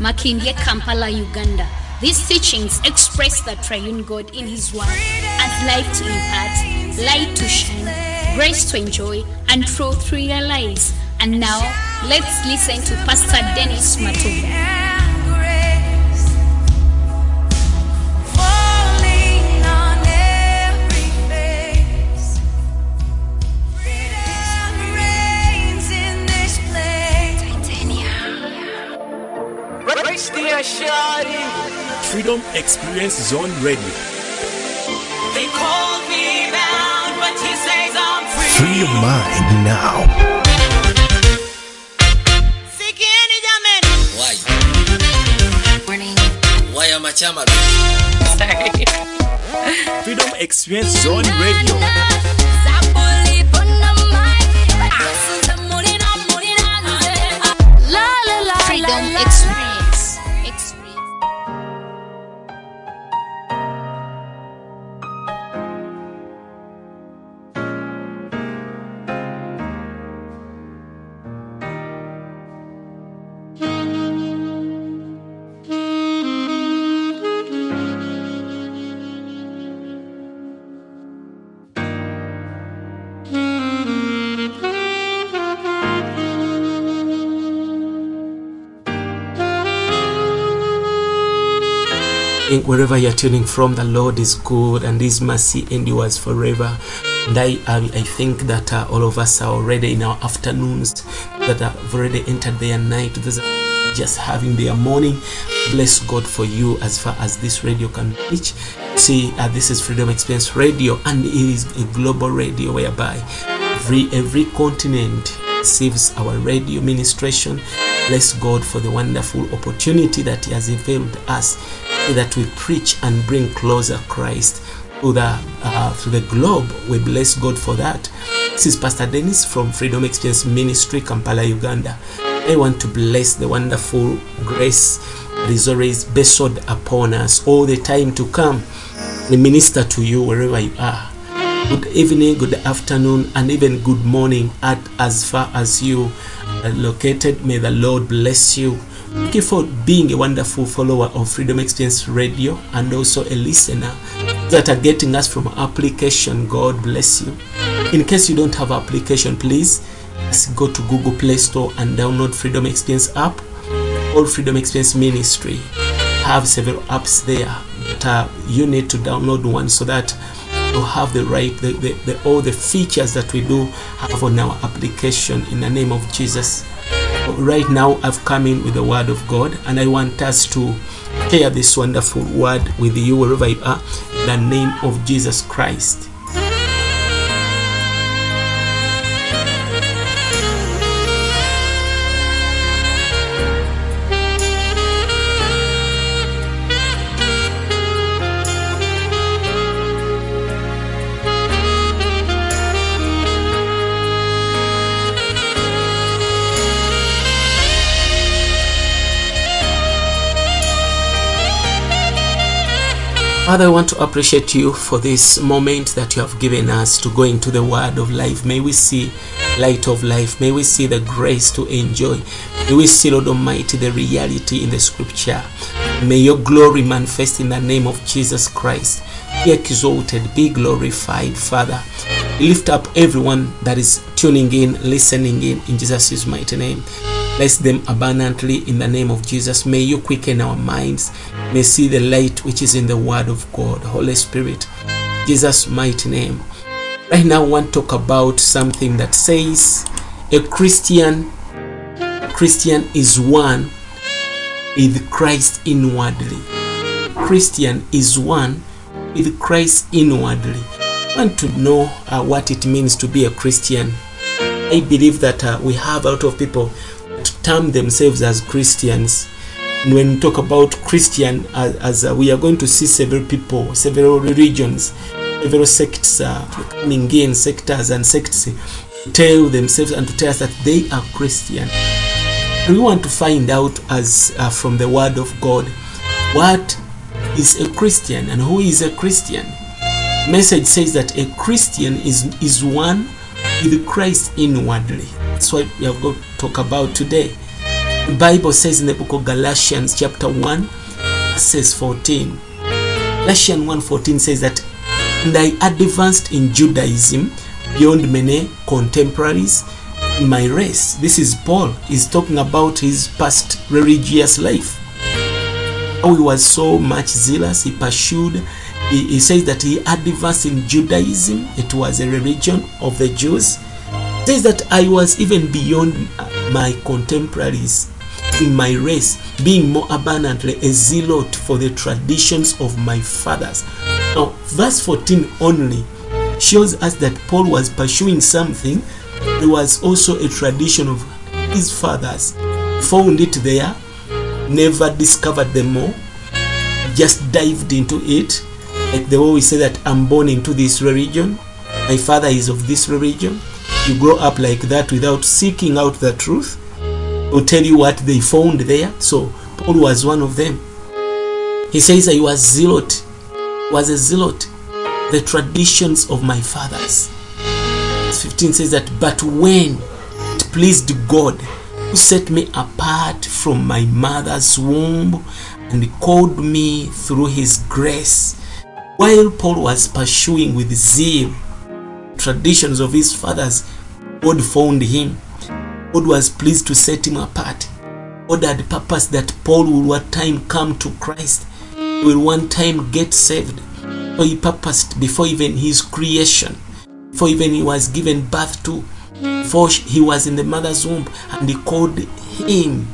Makindye, Kampala, Uganda. These teachings express the triune God in His Word as life to impart, light to shine, grace to enjoy, and truth to realize. And now, let's listen to Pastor Dennis Matuga. Freedom Experience Zone Radio. They call me bound, but he says I'm free. Free your mind now. Sikieni. Why? Morning. Why am I chama? Freedom Experience Zone Radio. Think wherever you're tuning from, the Lord is good and His mercy endures forever. And I, I, I think that uh, all of us are already in our afternoons, that have already entered their night. Those are just having their morning. Bless God for you as far as this radio can reach. See, uh, this is Freedom Experience Radio, and it is a global radio whereby every every continent receives our radio ministration. Bless God for the wonderful opportunity that He has availed us that we preach and bring closer Christ to the uh, the globe. We bless God for that. This is Pastor Dennis from Freedom Experience Ministry, Kampala, Uganda. I want to bless the wonderful grace that is always bestowed upon us all the time to come. We minister to you wherever you are. Good evening, good afternoon, and even good morning at as far as you are located. May the Lord bless you. Thank you for being a wonderful follower of Freedom Experience Radio and also a listener that are getting us from application. God bless you. In case you don't have application, please go to Google Play Store and download Freedom Experience app or Freedom Experience Ministry. Have several apps there, but uh, you need to download one so that you have the right, the, the, the, all the features that we do have on our application in the name of Jesus. Right now, I've come in with the Word of God, and I want us to share this wonderful Word with you wherever you are in the name of Jesus Christ. Father, I want to appreciate you for this moment that you have given us to go into the word of life. May we see light of life. May we see the grace to enjoy. May we see, Lord Almighty, the reality in the scripture. May your glory manifest in the name of Jesus Christ. Be exalted, be glorified, Father. Lift up everyone that is tuning in, listening in, in Jesus' mighty name. Bless them abundantly in the name of Jesus. May you quicken our minds. May see the light which is in the Word of God. Holy Spirit, Jesus' mighty name. Right now, I want to talk about something that says a Christian, Christian is one with Christ inwardly. Christian is one with Christ inwardly. Want to know uh, what it means to be a Christian. I believe that uh, we have a lot of people term themselves as Christians. And when we talk about Christian, as, as uh, we are going to see several people, several religions, several sects uh, coming in, sectors and sects tell themselves and to tell us that they are Christian. We want to find out, as uh, from the Word of God, what is a Christian and who is a Christian. Message says that a Christian is is one with Christ inwardly. That's what we have got to talk about today. The Bible says in the book of Galatians, chapter 1, verses 14. Galatians 1:14 says that, and I advanced in Judaism beyond many contemporaries in my race. This is Paul. He's talking about his past religious life. How he was so much zealous, he pursued. He, he says that he advanced in Judaism. It was a religion of the Jews. Says that I was even beyond my contemporaries in my race, being more abundantly a zealot for the traditions of my fathers. Now, verse 14 only shows us that Paul was pursuing something. There was also a tradition of his fathers. Found it there, never discovered them more, just dived into it. Like the way we say that I'm born into this religion, my father is of this religion. You grow up like that without seeking out the truth will tell you what they found there. So Paul was one of them. He says I was zealot, was a zealot, the traditions of my fathers. Verse 15 says that, but when it pleased God who set me apart from my mother's womb and called me through his grace, while Paul was pursuing with zeal traditions of his fathers, God found him God was pleased to set him apart. God had purpose that Paul will one time come to Christ, he will one time get saved. So he purposed before even his creation, before even he was given birth to, before he was in the mother's womb, and he called him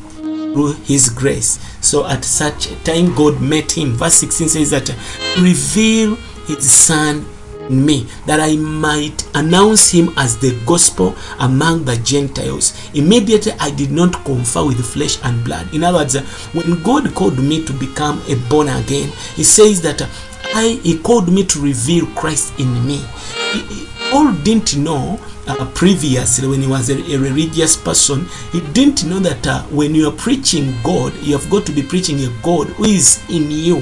through his grace. So at such a time, God met him. Verse 16 says that reveal his son me that I might announce him as the gospel among the Gentiles. Immediately I did not confer with flesh and blood. In other words, when God called me to become a born again, he says that uh, I he called me to reveal Christ in me. Paul didn't know uh, previously when he was a, a, religious person he didn't know that uh, when you are preaching god you have got to be preaching a god who is in you.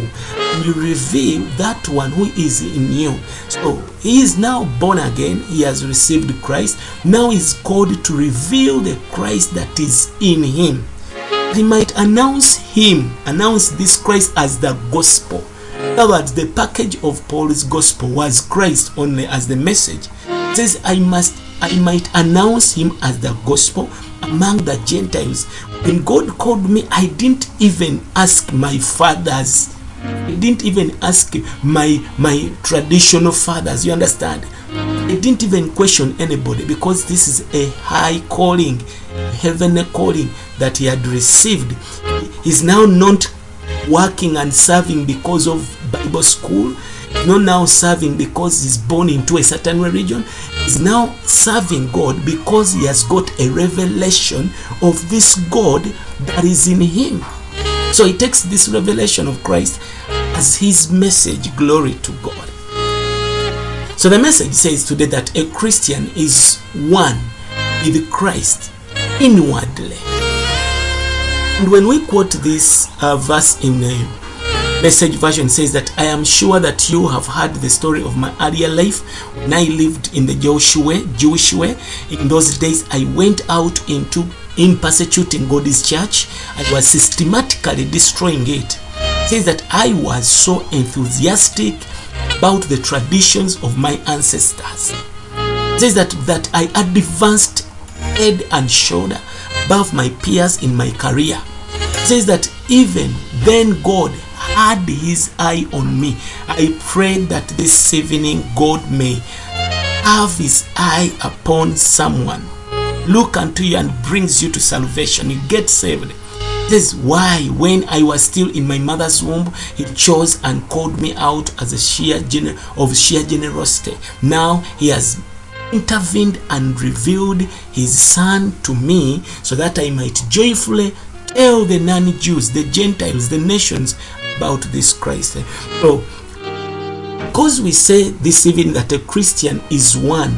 You reveal that one who is in you. So he is now born again. He has received christ. Now he's called to reveal the christ that is in him. He might announce him announce this christ as the gospel. In other words the package of paul's gospel was christ only as the message says i must I might announce him as the gospel among the Gentiles. When God called me, I didn't even ask my fathers. I didn't even ask my my traditional fathers. You understand? I didn't even question anybody because this is a high calling, heavenly calling that he had received. He's now not working and serving because of Bible school not now serving because he's born into a certain religion. He's now serving god because he has got a revelation of this god that is in him. So he takes this revelation of christ as his message glory to god. So the message says today that a christian is one with christ inwardly. And when we quote this uh, verse in uh, message version says that I am sure that you have heard the story of my earlier life when I lived in the way, Jewish way. In those days, I went out into in persecuting God's church. I was systematically destroying it. it says that I was so enthusiastic about the traditions of my ancestors. It says that that I advanced head and shoulder above my peers in my career. It says that even then God had his eye on me. I pray that this evening God may have his eye upon someone. Look unto you and brings you to salvation. You get saved. This is why when I was still in my mother's womb, he chose and called me out as a sheer gener- of sheer generosity. Now he has intervened and revealed his son to me so that I might joyfully tell the non-Jews, the Gentiles, the nations about this Christ. Eh, so, because we say this evening that a Christian is one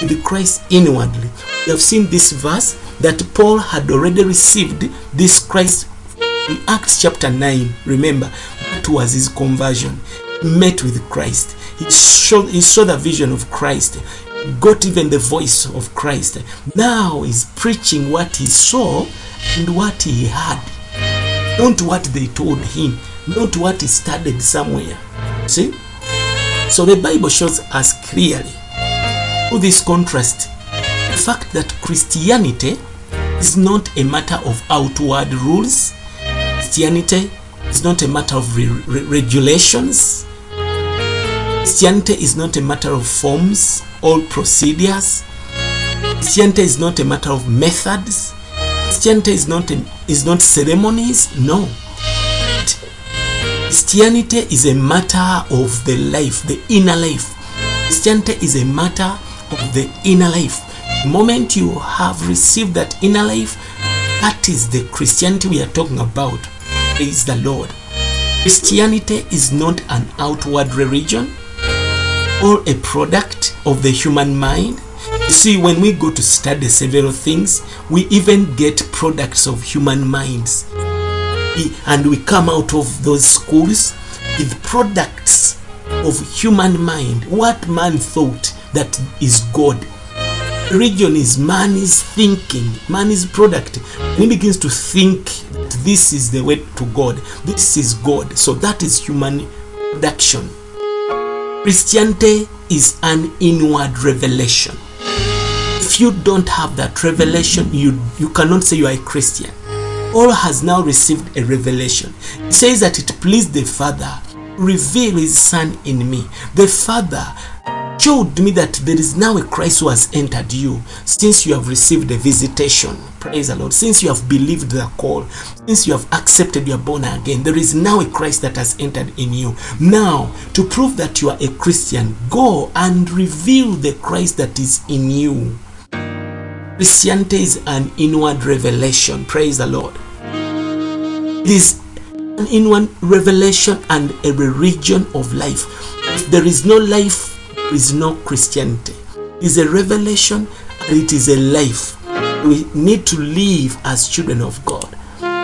with Christ inwardly, we have seen this verse that Paul had already received this Christ in Acts chapter 9. Remember, that was his conversion. He met with Christ. He saw, he saw the vision of Christ. Got even the voice of Christ. Now he's preaching what he saw and what he had, not what they told him, not what is studied somewhere. See? So the Bible shows us clearly through this contrast the fact that Christianity is not a matter of outward rules. Christianity is not a matter of re- re- regulations. Christianity is not a matter of forms or procedures. Christianity is not a matter of methods. Christianity is not a, is not ceremonies. No. Christianity is a matter of the life, the inner life. Christianity is a matter of the inner life. The moment you have received that inner life, that is the Christianity we are talking about. Praise the Lord. Christianity is not an outward religion or a product of the human mind. You see, when we go to study several things, we even get products of human minds. And we come out of those schools with products of human mind. What man thought that is God. Religion is man is thinking, man is product. He begins to think this is the way to God, this is God. So that is human production. Christianity is an inward revelation. If you don't have that revelation, you, you cannot say you are a Christian. All has now received a revelation. It says that it pleased the Father, reveal his Son in me. The Father showed me that there is now a Christ who has entered you since you have received a visitation. Praise the Lord. Since you have believed the call, since you have accepted your born again, there is now a Christ that has entered in you. Now, to prove that you are a Christian, go and reveal the Christ that is in you. Christianity is an inward revelation. Praise the Lord. It is an inward revelation and a religion of life. If there is no life, there is no Christianity. It is a revelation and it is a life. We need to live as children of God.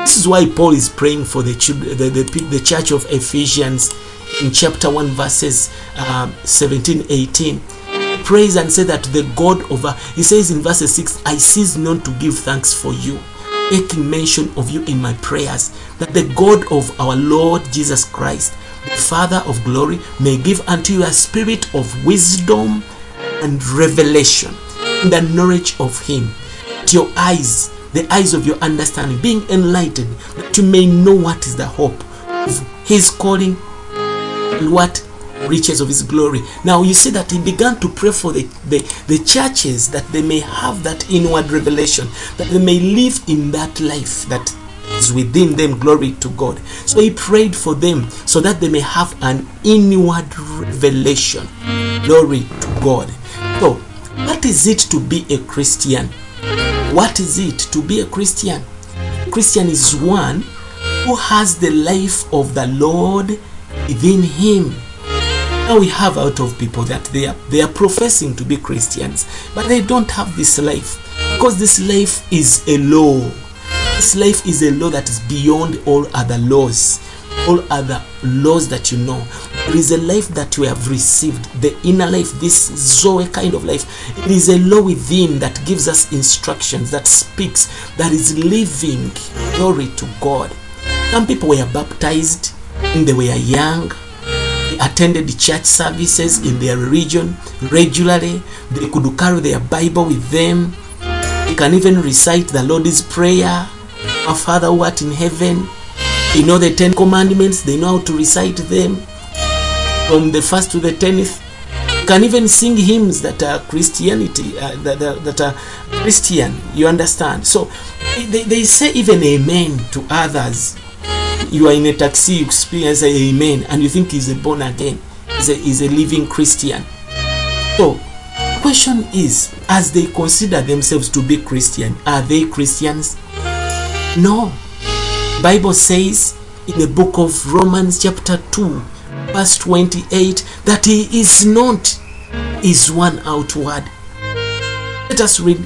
This is why Paul is praying for the, the, the, the church of Ephesians in chapter 1, verses um, 17 18 praise and say that the God of our, he says in verse 6, I cease not to give thanks for you, making mention of you in my prayers, that the God of our Lord Jesus Christ, the Father of glory, may give unto you a spirit of wisdom and revelation in the knowledge of him. That your eyes, the eyes of your understanding, being enlightened, that you may know what is the hope of his calling and what riches of his glory. Now you see that he began to pray for the, the, the churches that they may have that inward revelation, that they may live in that life that is within them. Glory to God. So he prayed for them so that they may have an inward revelation. Glory to God. So, what is it to be a Christian? What is it to be a Christian? Christian is one who has the life of the Lord within him. Now we have out of people that they are they are professing to be Christians, but they don't have this life because this life is a law. This life is a law that is beyond all other laws, all other laws that you know. There is a life that we have received, the inner life, this Zoe kind of life. It is a law within that gives us instructions, that speaks, that is living. Glory to God. Some people were baptized when they were young attended church services in their region regularly. They could carry their Bible with them. They can even recite the Lord's Prayer. Our Father who art in heaven. They know the Ten Commandments. They know how to recite them from the first to the tenth. They can even sing hymns that are Christianity, uh, that, that, that are Christian. You understand? So they, they say even amen to others you are in a taxi, you experience a amen, and you think he's a born again, he's a, he's a living Christian. So, the question is, as they consider themselves to be Christian, are they Christians? No. Bible says in the book of Romans chapter 2, verse 28, that he is not, is one outward. Let us read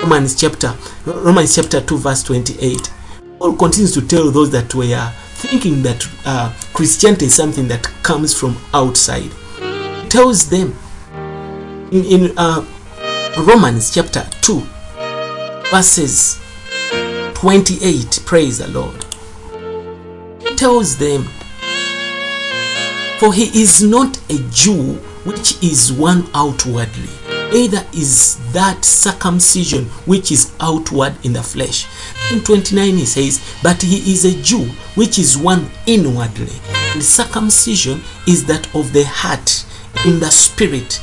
Romans chapter Romans chapter 2, verse 28. Paul continues to tell those that were thinking that uh, Christianity is something that comes from outside. He tells them in, in uh, Romans chapter 2, verses 28. Praise the Lord. He tells them, For he is not a Jew which is one outwardly, either is that circumcision which is outward in the flesh. In 29 he says, But he is a Jew which is one inwardly. And circumcision is that of the heart, in the spirit,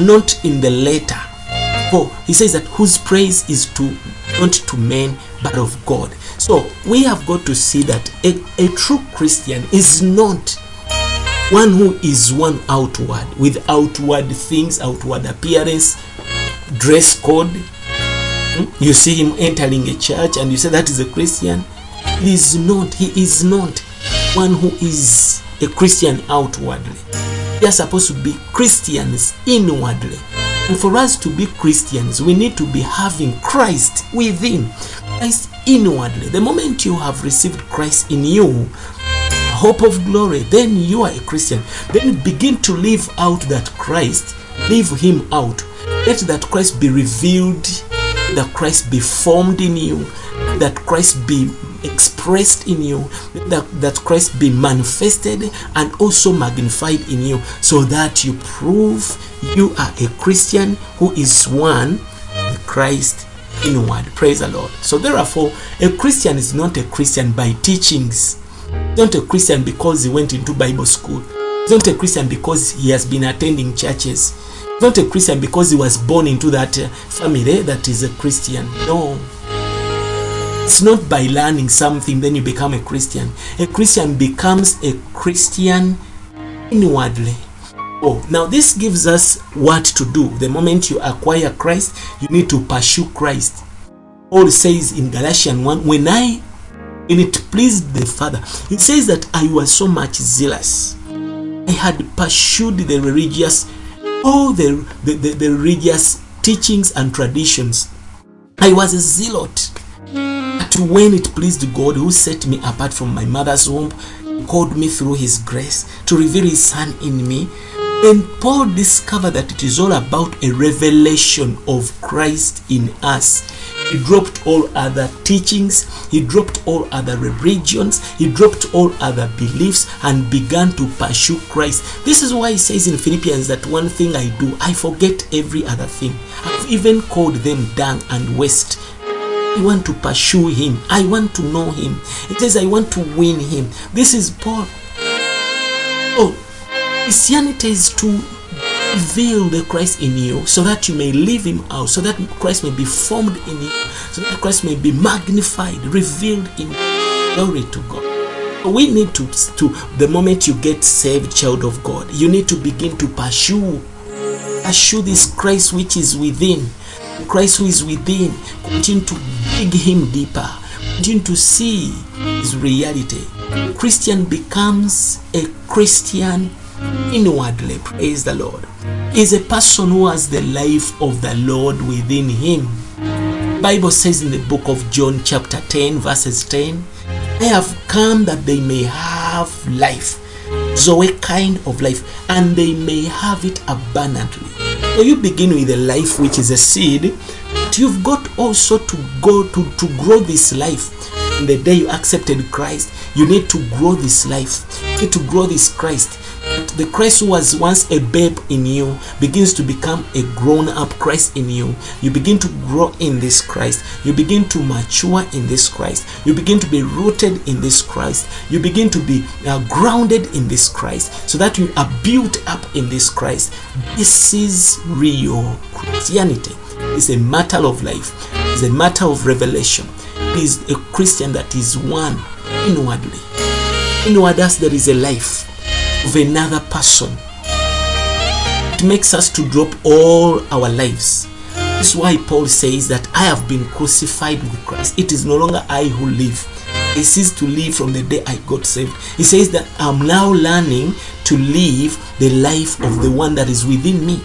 not in the letter. For he says that whose praise is to not to men but of God. So we have got to see that a, a true Christian is not one who is one outward with outward things, outward appearance, dress code. Hmm? You see him entering a church and you say that is a Christian. He is not. He is not one who is a Christian outwardly. We are supposed to be Christians inwardly. And for us to be Christians, we need to be having Christ within, Christ inwardly. The moment you have received Christ in you, hope of glory, then you are a Christian. Then begin to live out that Christ, live Him out. Let that Christ be revealed, that Christ be formed in you, that Christ be expressed in you, that, that Christ be manifested and also magnified in you, so that you prove you are a Christian who is one with Christ inward. Praise the Lord. So, therefore, a Christian is not a Christian by teachings. Not a Christian because he went into Bible school. Not a Christian because he has been attending churches. He's not a Christian because he was born into that uh, family that is a Christian. No. It's not by learning something then you become a Christian. A Christian becomes a Christian inwardly. Oh, now this gives us what to do. The moment you acquire Christ, you need to pursue Christ. Paul says in Galatians 1 When I, when it pleased the Father, it says that I was so much zealous. I had pursued the religious, all the, the, the, the religious teachings and traditions. I was a zealot. But when it pleased God who set me apart from my mother's womb, called me through his grace to reveal his son in me, and Paul discovered that it is all about a revelation of Christ in us. He dropped all other teachings, he dropped all other religions, he dropped all other beliefs and began to pursue Christ. This is why he says in Philippians that one thing I do, I forget every other thing. I've even called them dung and waste. I want to pursue him. I want to know him. It says, I want to win him. This is Paul. Oh, Christianity is to reveal the Christ in you so that you may live him out, so that Christ may be formed in you, so that Christ may be magnified, revealed in you. Glory to God. We need to, to, the moment you get saved, child of God, you need to begin to pursue, pursue this Christ which is within. Christ who is within, continue to dig him deeper, continue to see his reality. Christian becomes a Christian inwardly. Praise the Lord. Is a person who has the life of the Lord within him. Bible says in the book of John chapter 10 verses 10, I have come that they may have life. Zoe kind of life, and they may have it abundantly. So you begin with a life which is a seed, but you've got also to go to, to grow this life. In the day you accepted Christ, you need to grow this life. You need to grow this Christ. The Christ who was once a babe in you begins to become a grown up Christ in you. You begin to grow in this Christ. You begin to mature in this Christ. You begin to be rooted in this Christ. You begin to be uh, grounded in this Christ so that you are built up in this Christ. This is real Christianity. It's a matter of life, it's a matter of revelation. It is a Christian that is one inwardly. Inward us, there is a life of another person. It makes us to drop all our lives. This is why Paul says that I have been crucified with Christ. It is no longer I who live. I cease to live from the day I got saved. He says that I'm now learning to live the life of the one that is within me.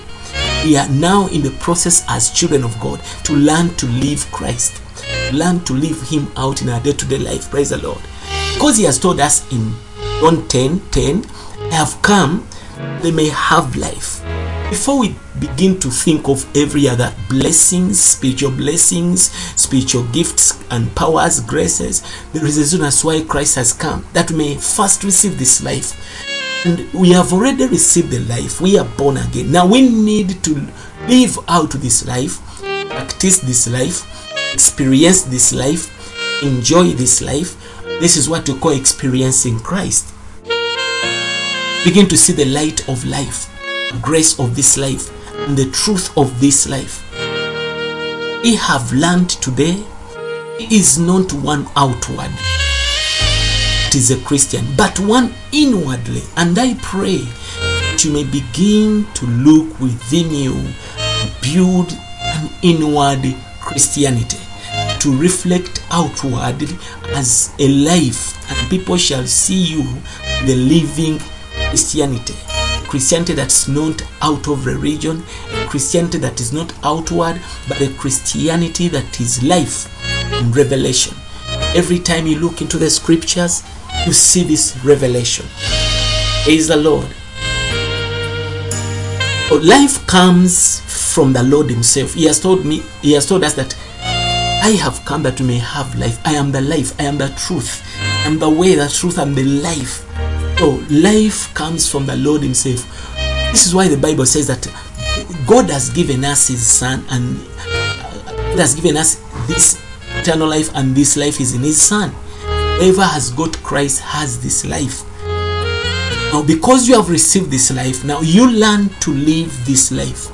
We are now in the process as children of God to learn to live Christ, learn to live Him out in our day to day life. Praise the Lord. Because He has told us in John 10 10, I have come they may have life before we begin to think of every other blessings, spiritual blessings, spiritual gifts and powers, graces, there is a reason as why Christ has come, that we may first receive this life. And we have already received the life. We are born again. Now we need to live out this life, practice this life, experience this life, enjoy this life. This is what we call experiencing Christ. Begin to see the light of life the grace of this life and the truth of this life. We have learned today is not one outward. It is a Christian, but one inwardly. And I pray that you may begin to look within you and build an inward Christianity to reflect outwardly as a life, and people shall see you the living Christianity. Christianity that's not out of religion, a Christianity that is not outward, but a Christianity that is life and revelation. Every time you look into the scriptures, you see this revelation. Praise the Lord. So life comes from the Lord Himself. He has told me, He has told us that I have come that we may have life. I am the life, I am the truth, I am the way, the truth, and the life. So life comes from the Lord Himself. This is why the Bible says that God has given us His Son, and God has given us this eternal life, and this life is in His Son. Whoever has got Christ has this life. Now, because you have received this life, now you learn to live this life.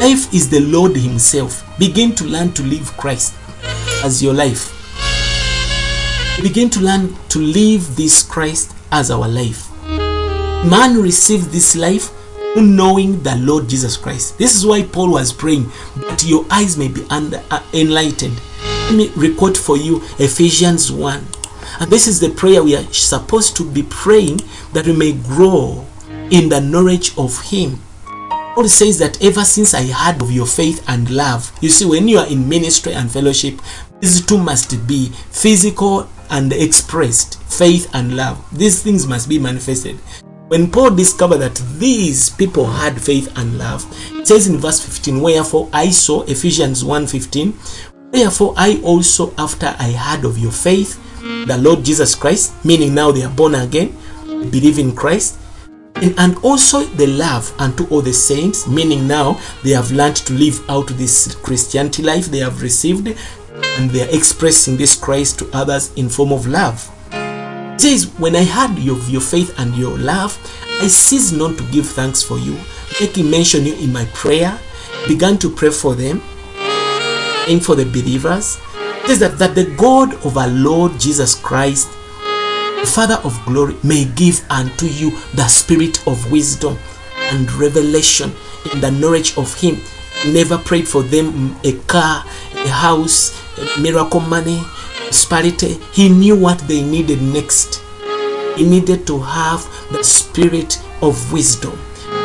Life is the Lord Himself. Begin to learn to live Christ as your life. Begin to learn to live this Christ as our life. Man received this life knowing the Lord Jesus Christ. This is why Paul was praying that your eyes may be under, uh, enlightened. Let me record for you Ephesians 1. And this is the prayer we are supposed to be praying that we may grow in the knowledge of Him. Paul says that ever since I heard of your faith and love, you see, when you are in ministry and fellowship, these two must be physical and expressed faith and love. These things must be manifested. When Paul discovered that these people had faith and love, it says in verse 15, Wherefore I saw, Ephesians 1:15, Wherefore I also, after I heard of your faith, the Lord Jesus Christ, meaning now they are born again, believe in Christ, and, and also the love unto all the saints, meaning now they have learned to live out this Christianity life they have received, and they are expressing this Christ to others in form of love. It says, When I heard of your faith and your love, I ceased not to give thanks for you, making mention you in my prayer, began to pray for them, and for the believers. It says that, that the God of our Lord Jesus Christ, Father of glory, may give unto you the spirit of wisdom and revelation in the knowledge of Him. Never prayed for them mm, a car, a house, miracle money, prosperity. He knew what they needed next. He needed to have the spirit of wisdom.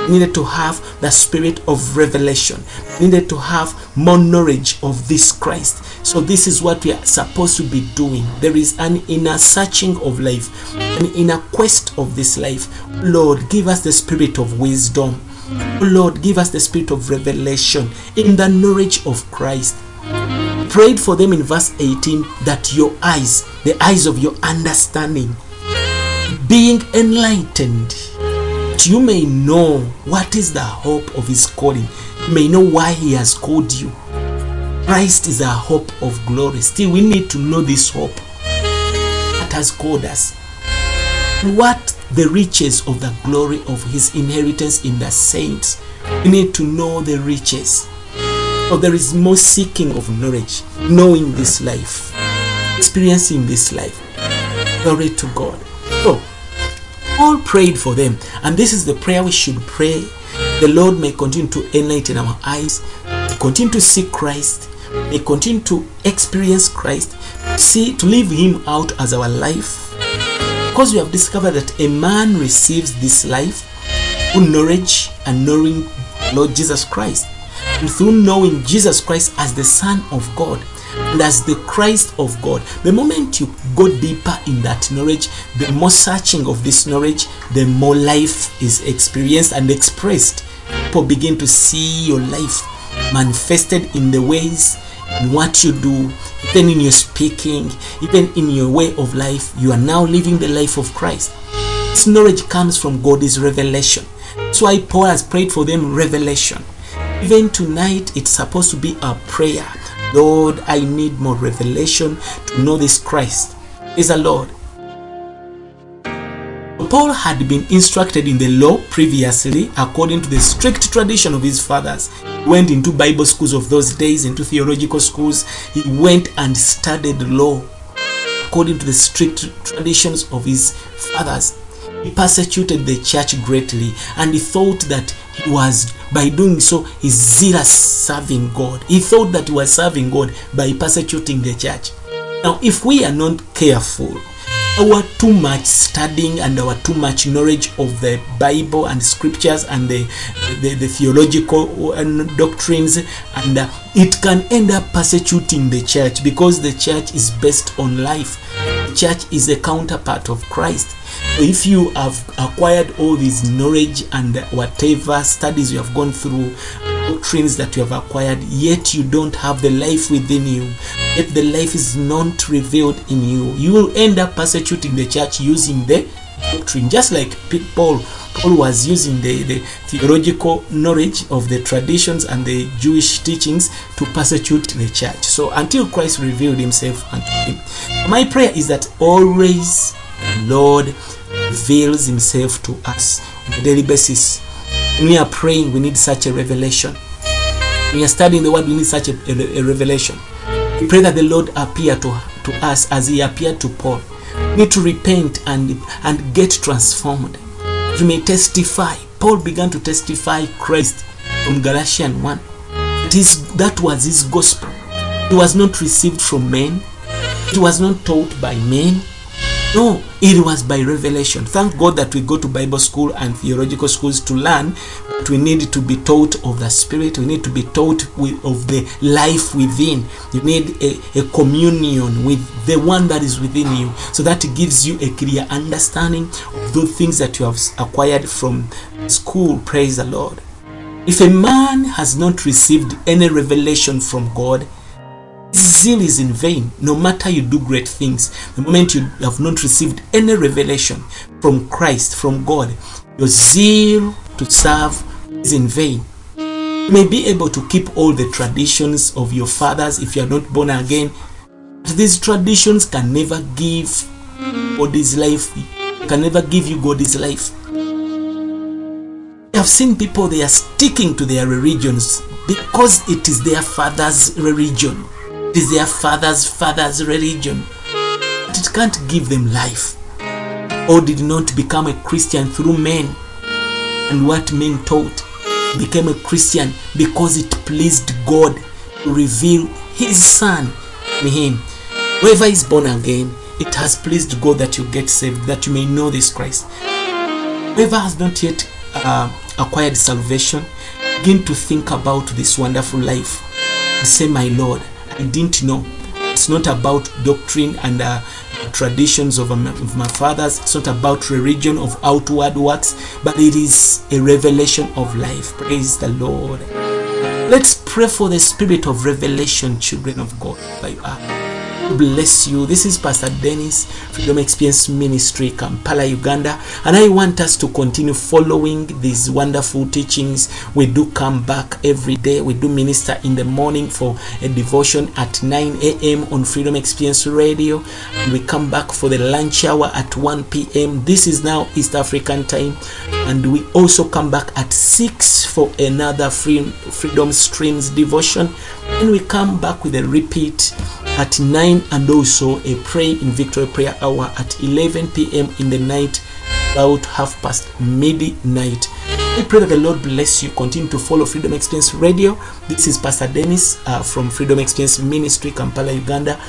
He needed to have the spirit of revelation. He needed to have more knowledge of this Christ. So this is what we are supposed to be doing. There is an inner searching of life, an inner quest of this life. Lord, give us the spirit of wisdom. Lord, give us the spirit of revelation in the knowledge of Christ. Prayed for them in verse 18 that your eyes, the eyes of your understanding, being enlightened, you may know what is the hope of his calling, you may know why he has called you. Christ is our hope of glory. Still, we need to know this hope that has called us. What the riches of the glory of his inheritance in the saints. We need to know the riches. So there is more seeking of knowledge, knowing this life, experiencing this life. Glory to God. So, Paul prayed for them, and this is the prayer we should pray. The Lord may continue to enlighten our eyes, continue to see Christ, may continue to experience Christ, see to live Him out as our life. Because we have discovered that a man receives this life through knowledge and knowing Lord Jesus Christ, through knowing Jesus Christ as the Son of God and as the Christ of God. The moment you go deeper in that knowledge, the more searching of this knowledge, the more life is experienced and expressed. people begin to see your life manifested in the ways in what you do, even in your speaking, even in your way of life, you are now living the life of Christ. This knowledge comes from God, is revelation. That's why Paul has prayed for them revelation. Even tonight, it's supposed to be a prayer. Lord, I need more revelation to know this Christ. Is the Lord. Paul had been instructed in the law previously according to the strict tradition of his fathers. He went into Bible schools of those days, into theological schools. He went and studied law according to the strict traditions of his fathers. He persecuted the church greatly and he thought that he was, by doing so, is zealous serving God. He thought that he was serving God by persecuting the church. Now, if we are not careful, our too much studying and our too much knowledge of the Bible and scriptures and the, the, the theological uh, doctrines, and uh, it can end up persecuting the church because the church is based on life. The church is a counterpart of Christ. If you have acquired all this knowledge and whatever studies you have gone through, doctrines that you have acquired, yet you don't have the life within you, yet the life is not revealed in you, you will end up persecuting the church using the doctrine, just like Paul. Paul was using the, the theological knowledge of the traditions and the Jewish teachings to persecute the church. So until Christ revealed himself unto him. My prayer is that always Lord reveals himself to us on a daily basis. When we are praying, we need such a revelation. When we are studying the word, we need such a, a, a revelation. We pray that the Lord appear to, to us as he appeared to Paul. We need to repent and, and get transformed. We may testify. Paul began to testify Christ from Galatians 1. It is, that was his gospel. It was not received from men. It was not taught by men. No, it was by revelation. Thank God that we go to Bible school and theological schools to learn, but we need to be taught of the Spirit. We need to be taught of the life within. You need a, a communion with the one that is within you, so that gives you a clear understanding of those things that you have acquired from school. Praise the Lord. If a man has not received any revelation from God, zeal is in vain no matter you do great things. The moment you have not received any revelation from christ from god your zeal to serve is in vain. You may be able to keep all the traditions of your fathers if you are not born again. These traditions can never give god's life. Can never give you god's life. I have seen people they are sticking to their religions because it is their father's religion it is their father's father's religion. It can't give them life. Or did not become a Christian through men and what men taught. Became a Christian because it pleased God to reveal His Son in Him. Whoever is born again, it has pleased God that you get saved, that you may know this Christ. Whoever has not yet uh, acquired salvation, begin to think about this wonderful life. Say, My Lord, I didn't know. It's not about doctrine and uh, traditions of, um, of my fathers. It's not about religion of outward works, but it is a revelation of life. Praise the Lord. Let's pray for the spirit of revelation, children of God. By you are bless you. This is Pastor Dennis, Freedom Experience Ministry, Kampala, Uganda, and I want us to continue following these wonderful teachings. We do come back every day. We do minister in the morning for a devotion at 9 a.m. on Freedom Experience Radio, and we come back for the lunch hour at 1 p.m. This is now East African time, and we also come back at 6 for another Freedom Streams devotion, and we come back with a repeat at 9 and also a pray in victory prayer hour at 11 p.m. in the night about half past midnight I pray that the Lord bless you. Continue to follow Freedom Experience Radio. This is Pastor Dennis uh, from Freedom Experience Ministry, Kampala, Uganda.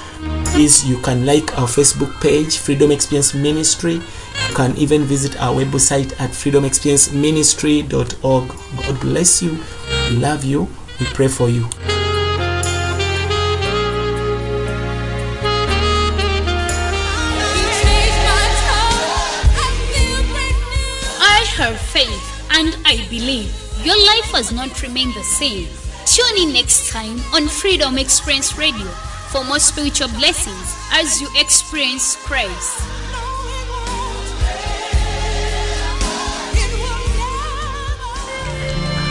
Please, you can like our Facebook page, Freedom Experience Ministry. You can even visit our website at freedomexperienceministry.org. God bless you. We love you. We pray for you. And I believe your life has not remained the same. Tune in next time on Freedom Experience Radio for more spiritual blessings as you experience Christ.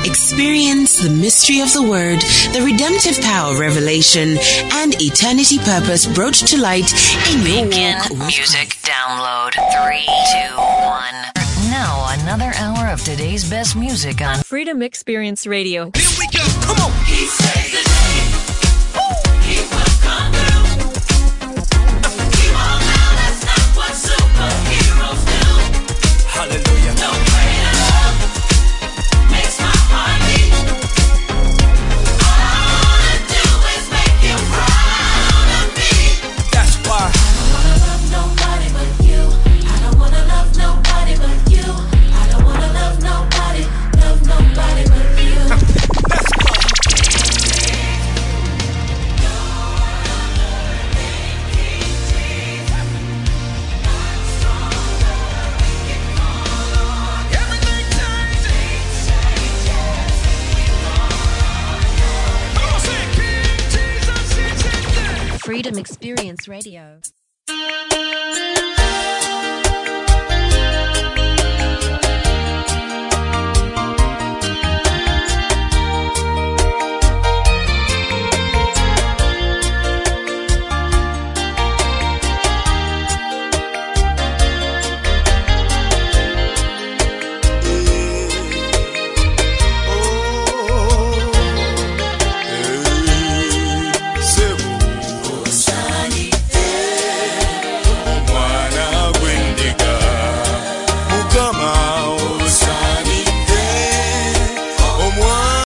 Experience the mystery of the Word, the redemptive power of revelation, and eternity purpose brought to light in your walk with music download. Three, two, one. Now another hour of today's best music on Freedom Experience Radio. Here we go. Come on. Radio.